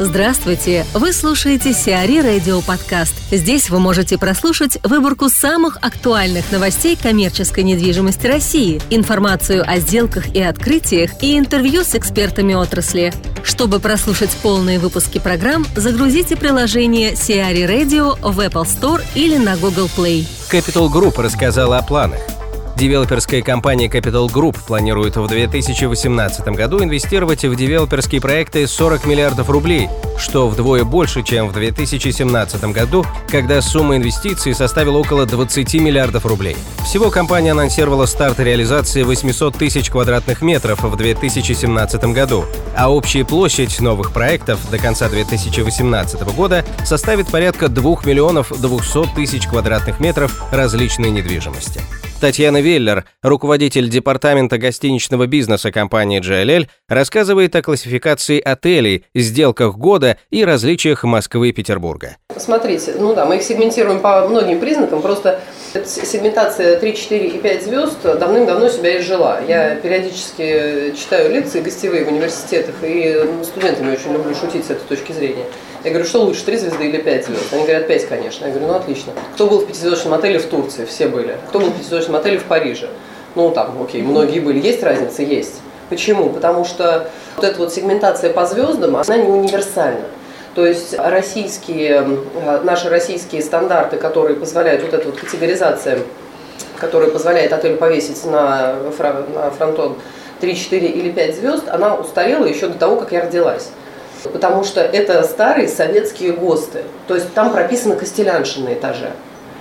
Здравствуйте! Вы слушаете Сиари Радио Подкаст. Здесь вы можете прослушать выборку самых актуальных новостей коммерческой недвижимости России, информацию о сделках и открытиях и интервью с экспертами отрасли. Чтобы прослушать полные выпуски программ, загрузите приложение Сиари Radio в Apple Store или на Google Play. Capital Group рассказала о планах. Девелоперская компания Capital Group планирует в 2018 году инвестировать в девелоперские проекты 40 миллиардов рублей, что вдвое больше, чем в 2017 году, когда сумма инвестиций составила около 20 миллиардов рублей. Всего компания анонсировала старт реализации 800 тысяч квадратных метров в 2017 году, а общая площадь новых проектов до конца 2018 года составит порядка 2 миллионов 200 тысяч квадратных метров различной недвижимости. Татьяна Веллер, руководитель департамента гостиничного бизнеса компании JLL, рассказывает о классификации отелей, сделках года и различиях Москвы и Петербурга. Смотрите, ну да, мы их сегментируем по многим признакам, просто сегментация 3, 4 и 5 звезд давным-давно себя изжила. Я периодически читаю лекции гостевые в университетах, и студентами очень люблю шутить с этой точки зрения. Я говорю, что лучше, три звезды или пять звезд? Они говорят, пять, конечно. Я говорю, ну отлично. Кто был в пятизвездочном отеле в Турции? Все были. Кто был в пятизвездочном отеле в Париже? Ну там, окей, многие были. Есть разница? Есть. Почему? Потому что вот эта вот сегментация по звездам, она не универсальна. То есть российские, э, наши российские стандарты, которые позволяют, вот эта вот категоризация, которая позволяет отелю повесить на, на фронтон 3, 4 или 5 звезд, она устарела еще до того, как я родилась потому что это старые советские ГОСТы. То есть там прописано Костелянши на этаже.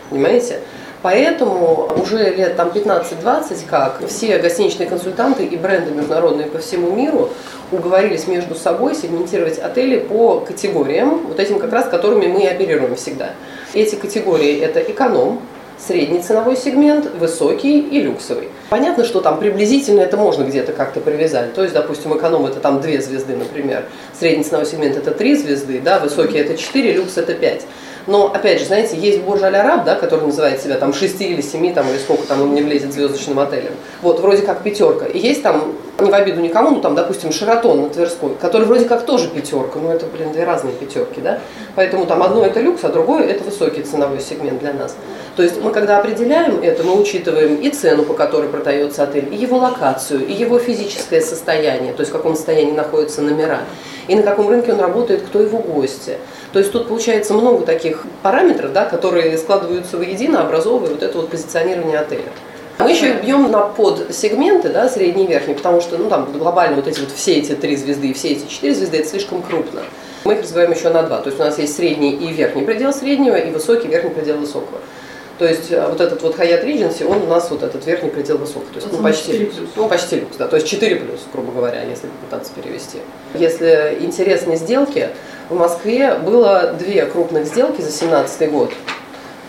Понимаете? Поэтому уже лет там 15-20 как все гостиничные консультанты и бренды международные по всему миру уговорились между собой сегментировать отели по категориям, вот этим как раз, которыми мы оперируем всегда. Эти категории – это эконом, средний ценовой сегмент, высокий и люксовый. Понятно, что там приблизительно это можно где-то как-то привязать. То есть, допустим, эконом это там две звезды, например. Средний ценовой сегмент это три звезды, да, высокий это четыре, люкс это пять. Но, опять же, знаете, есть Бурж Аль Араб, да, который называет себя там 6 или 7, там, или сколько там он не влезет звездочным отелем. Вот, вроде как пятерка. И есть там, не в обиду никому, ну там, допустим, Шератон на Тверской, который вроде как тоже пятерка, но это, блин, две разные пятерки, да. Поэтому там одно это люкс, а другое это высокий ценовой сегмент для нас. То есть мы, когда определяем это, мы учитываем и цену, по которой продается отель, и его локацию, и его физическое состояние, то есть в каком состоянии находятся номера, и на каком рынке он работает, кто его гости. То есть тут получается много таких параметров, да, которые складываются воедино, образовывая вот это вот позиционирование отеля. Мы еще бьем на подсегменты, да, средний и верхний, потому что, ну, там глобально вот эти вот все эти три звезды и все эти четыре звезды, это слишком крупно. Мы их разбиваем еще на два. То есть у нас есть средний и верхний предел среднего, и высокий верхний предел высокого. То есть э, вот этот вот Hyatt Regency, он у нас вот этот верхний предел высок. То есть ну, почти, ну, почти люкс, да. То есть 4 плюс, грубо говоря, если попытаться перевести. Если интересные сделки, в Москве было две крупных сделки за 2017 год.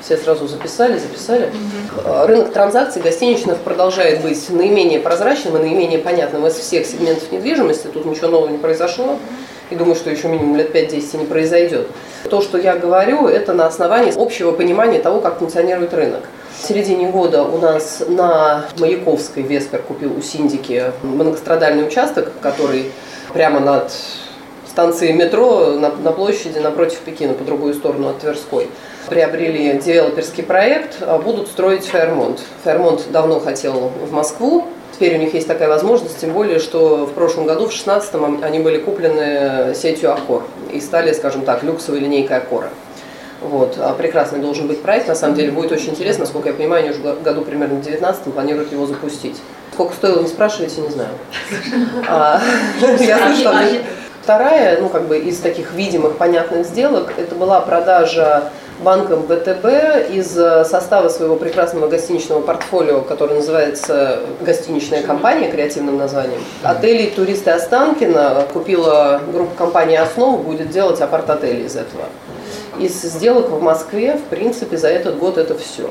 Все сразу записали, записали. Угу. Рынок транзакций гостиничных продолжает быть наименее прозрачным и наименее понятным из всех сегментов недвижимости. Тут ничего нового не произошло и думаю, что еще минимум лет 5-10 не произойдет. То, что я говорю, это на основании общего понимания того, как функционирует рынок. В середине года у нас на Маяковской Веспер купил у Синдики многострадальный участок, который прямо над станцией метро на, на площади напротив Пекина, по другую сторону от Тверской. Приобрели девелоперский проект, а будут строить Фермонт. Фермонт давно хотел в Москву, Теперь у них есть такая возможность, тем более, что в прошлом году, в 2016 они были куплены сетью Аккор и стали, скажем так, люксовой линейкой Аккора. Вот. А прекрасный должен быть проект, на самом деле будет очень интересно, насколько я понимаю, они уже в году примерно в 19 планируют его запустить. Сколько стоило, не спрашивайте, не знаю. А, я слышала, Вторая, ну как бы из таких видимых, понятных сделок, это была продажа банком ВТБ из э, состава своего прекрасного гостиничного портфолио, который называется «Гостиничная компания» креативным названием. Отели «Туристы Останкина» купила группа компании «Основа», будет делать апарт-отели из этого. Из сделок в Москве, в принципе, за этот год это все.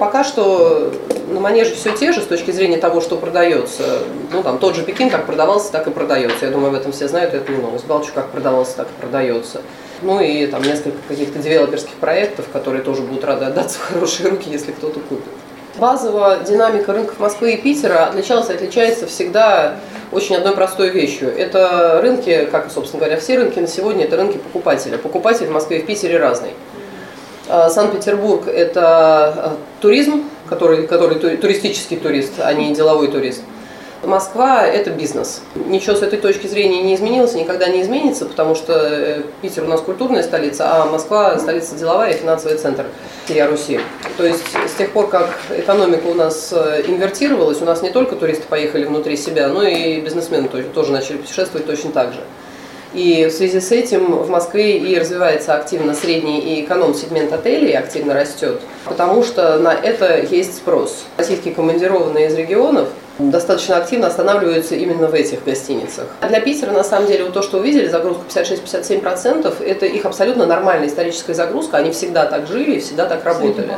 Пока что на манеже все те же с точки зрения того, что продается. Ну, там тот же Пекин как продавался, так и продается. Я думаю, об этом все знают, это не новость. Балчук как продавался, так и продается. Ну и там несколько каких-то девелоперских проектов, которые тоже будут рады отдаться в хорошие руки, если кто-то купит. Базово динамика рынков Москвы и Питера отличалась и отличается всегда очень одной простой вещью. Это рынки, как, собственно говоря, все рынки на сегодня, это рынки покупателя. Покупатель в Москве и в Питере разный. А, Санкт-Петербург – это а, туризм, который, который туристический турист, а не деловой турист. Москва – это бизнес. Ничего с этой точки зрения не изменилось никогда не изменится, потому что э, Питер у нас культурная столица, а Москва – столица деловая и финансовый центр всей Руси. То есть с тех пор, как экономика у нас э, инвертировалась, у нас не только туристы поехали внутри себя, но и бизнесмены тоже начали путешествовать точно так же. И в связи с этим в Москве и развивается активно средний и эконом-сегмент отелей, активно растет, потому что на это есть спрос. Российские командированные из регионов достаточно активно останавливаются именно в этих гостиницах. Для Питера, на самом деле, вот то, что увидели, загрузка 56-57%, это их абсолютно нормальная историческая загрузка, они всегда так жили и всегда так работали.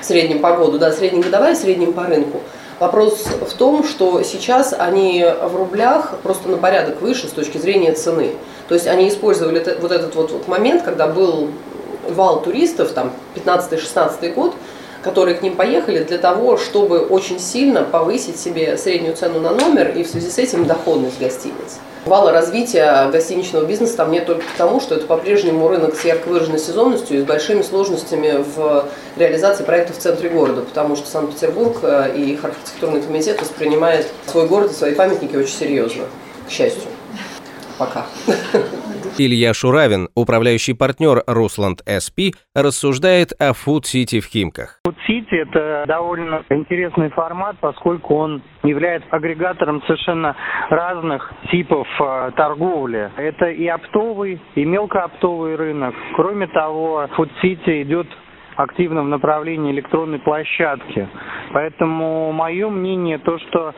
В среднем по году, да, среднегодовая, среднем по рынку. Вопрос в том, что сейчас они в рублях просто на порядок выше с точки зрения цены. То есть они использовали вот этот вот, момент, когда был вал туристов, там 15-16 год, которые к ним поехали для того, чтобы очень сильно повысить себе среднюю цену на номер и в связи с этим доходность гостиниц. Вала развития гостиничного бизнеса там нет только потому, что это по-прежнему рынок с ярко выраженной сезонностью и с большими сложностями в реализации проектов в центре города, потому что Санкт-Петербург э, и их архитектурный комитет воспринимает свой город и свои памятники очень серьезно, к счастью. Пока. Илья Шуравин, управляющий партнер Русланд СП, рассуждает о Food City в Химках. Food City – это довольно интересный формат, поскольку он является агрегатором совершенно разных типов э, торговли. Это и оптовый, и мелкооптовый рынок. Кроме того, Food City идет активно в направлении электронной площадки. Поэтому мое мнение то, что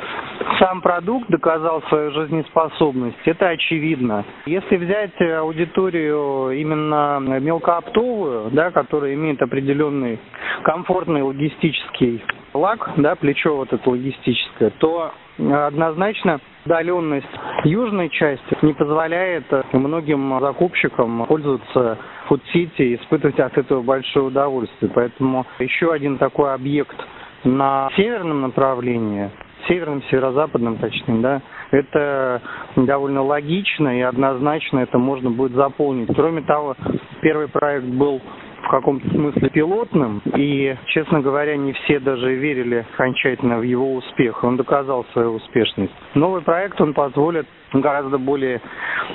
сам продукт доказал свою жизнеспособность, это очевидно. Если взять аудиторию именно мелкооптовую, да, которая имеет определенный комфортный логистический лак, да, плечо вот это логистическое, то однозначно удаленность южной части не позволяет многим закупщикам пользоваться Food City и испытывать от этого большое удовольствие. Поэтому еще один такой объект на северном направлении, северном, северо-западном точнее, да, это довольно логично и однозначно это можно будет заполнить. Кроме того, первый проект был в каком-то смысле пилотным, и, честно говоря, не все даже верили окончательно в его успех. Он доказал свою успешность. Новый проект, он позволит гораздо более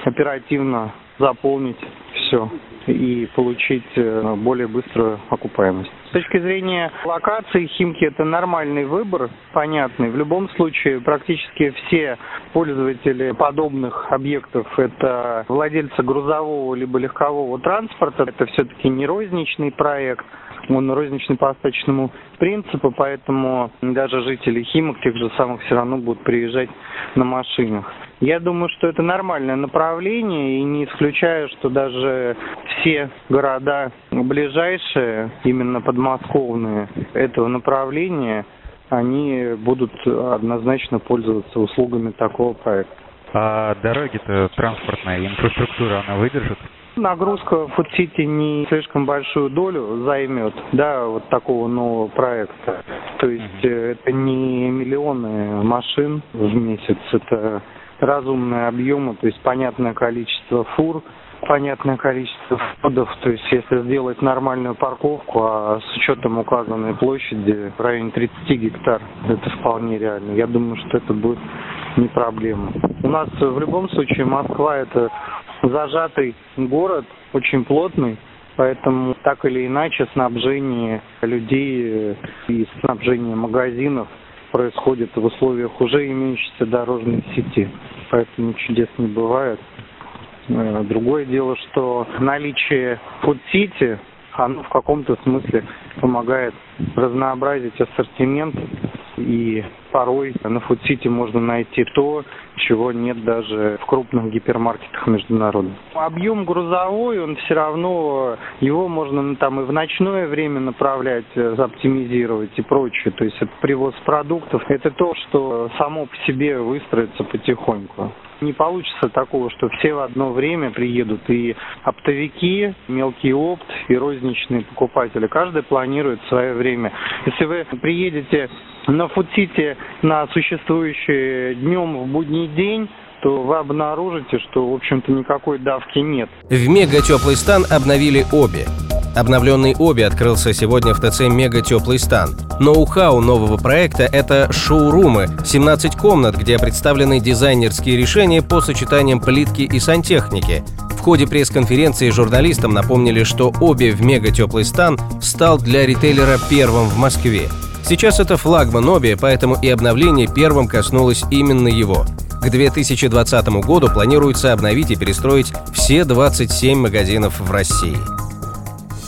оперативно заполнить все и получить э, более быструю окупаемость. С точки зрения локации Химки это нормальный выбор, понятный. В любом случае практически все пользователи подобных объектов это владельцы грузового либо легкового транспорта. Это все-таки не розничный проект, он розничный по остаточному принципу, поэтому даже жители Химок тех же самых все равно будут приезжать на машинах. Я думаю, что это нормальное направление, и не исключаю, что даже все города ближайшие, именно подмосковные этого направления, они будут однозначно пользоваться услугами такого проекта. А дороги-то транспортная инфраструктура, она выдержит? Нагрузка в Фудсити не слишком большую долю займет, да, вот такого нового проекта. То есть mm-hmm. это не миллионы машин в месяц, это разумные объемы, то есть понятное количество фур, понятное количество входов, то есть если сделать нормальную парковку, а с учетом указанной площади в районе 30 гектар, это вполне реально. Я думаю, что это будет не проблема. У нас в любом случае Москва это зажатый город, очень плотный, поэтому так или иначе снабжение людей и снабжение магазинов происходит в условиях уже имеющейся дорожной сети. Поэтому чудес не бывает. Э, другое дело, что наличие фуд-сити, оно в каком-то смысле помогает разнообразить ассортимент и порой на фудсити можно найти то, чего нет даже в крупных гипермаркетах международных. Объем грузовой, он все равно, его можно там и в ночное время направлять, э, оптимизировать и прочее. То есть это привоз продуктов, это то, что само по себе выстроится потихоньку. Не получится такого, что все в одно время приедут и оптовики, мелкий опт и розничные покупатели. Каждый планирует свое время. Если вы приедете на Фудсити на существующий днем в будний день, то вы обнаружите, что, в общем-то, никакой давки нет. В мега теплый стан обновили обе. Обновленный Оби открылся сегодня в ТЦ «Мега Теплый стан». Ноу-хау нового проекта – это шоурумы, 17 комнат, где представлены дизайнерские решения по сочетаниям плитки и сантехники. В ходе пресс-конференции журналистам напомнили, что Оби в «Мега Теплый стан» стал для ритейлера первым в Москве. Сейчас это флагман Оби, поэтому и обновление первым коснулось именно его. К 2020 году планируется обновить и перестроить все 27 магазинов в России.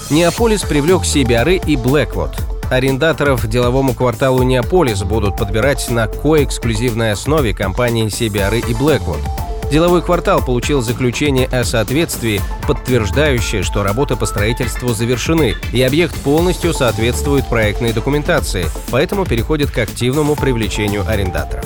Неаполис привлек CBRE и Blackwood. Арендаторов деловому кварталу Неаполис будут подбирать на коэксклюзивной основе компании CBRE и Blackwood. Деловой квартал получил заключение о соответствии, подтверждающее, что работы по строительству завершены, и объект полностью соответствует проектной документации, поэтому переходит к активному привлечению арендаторов.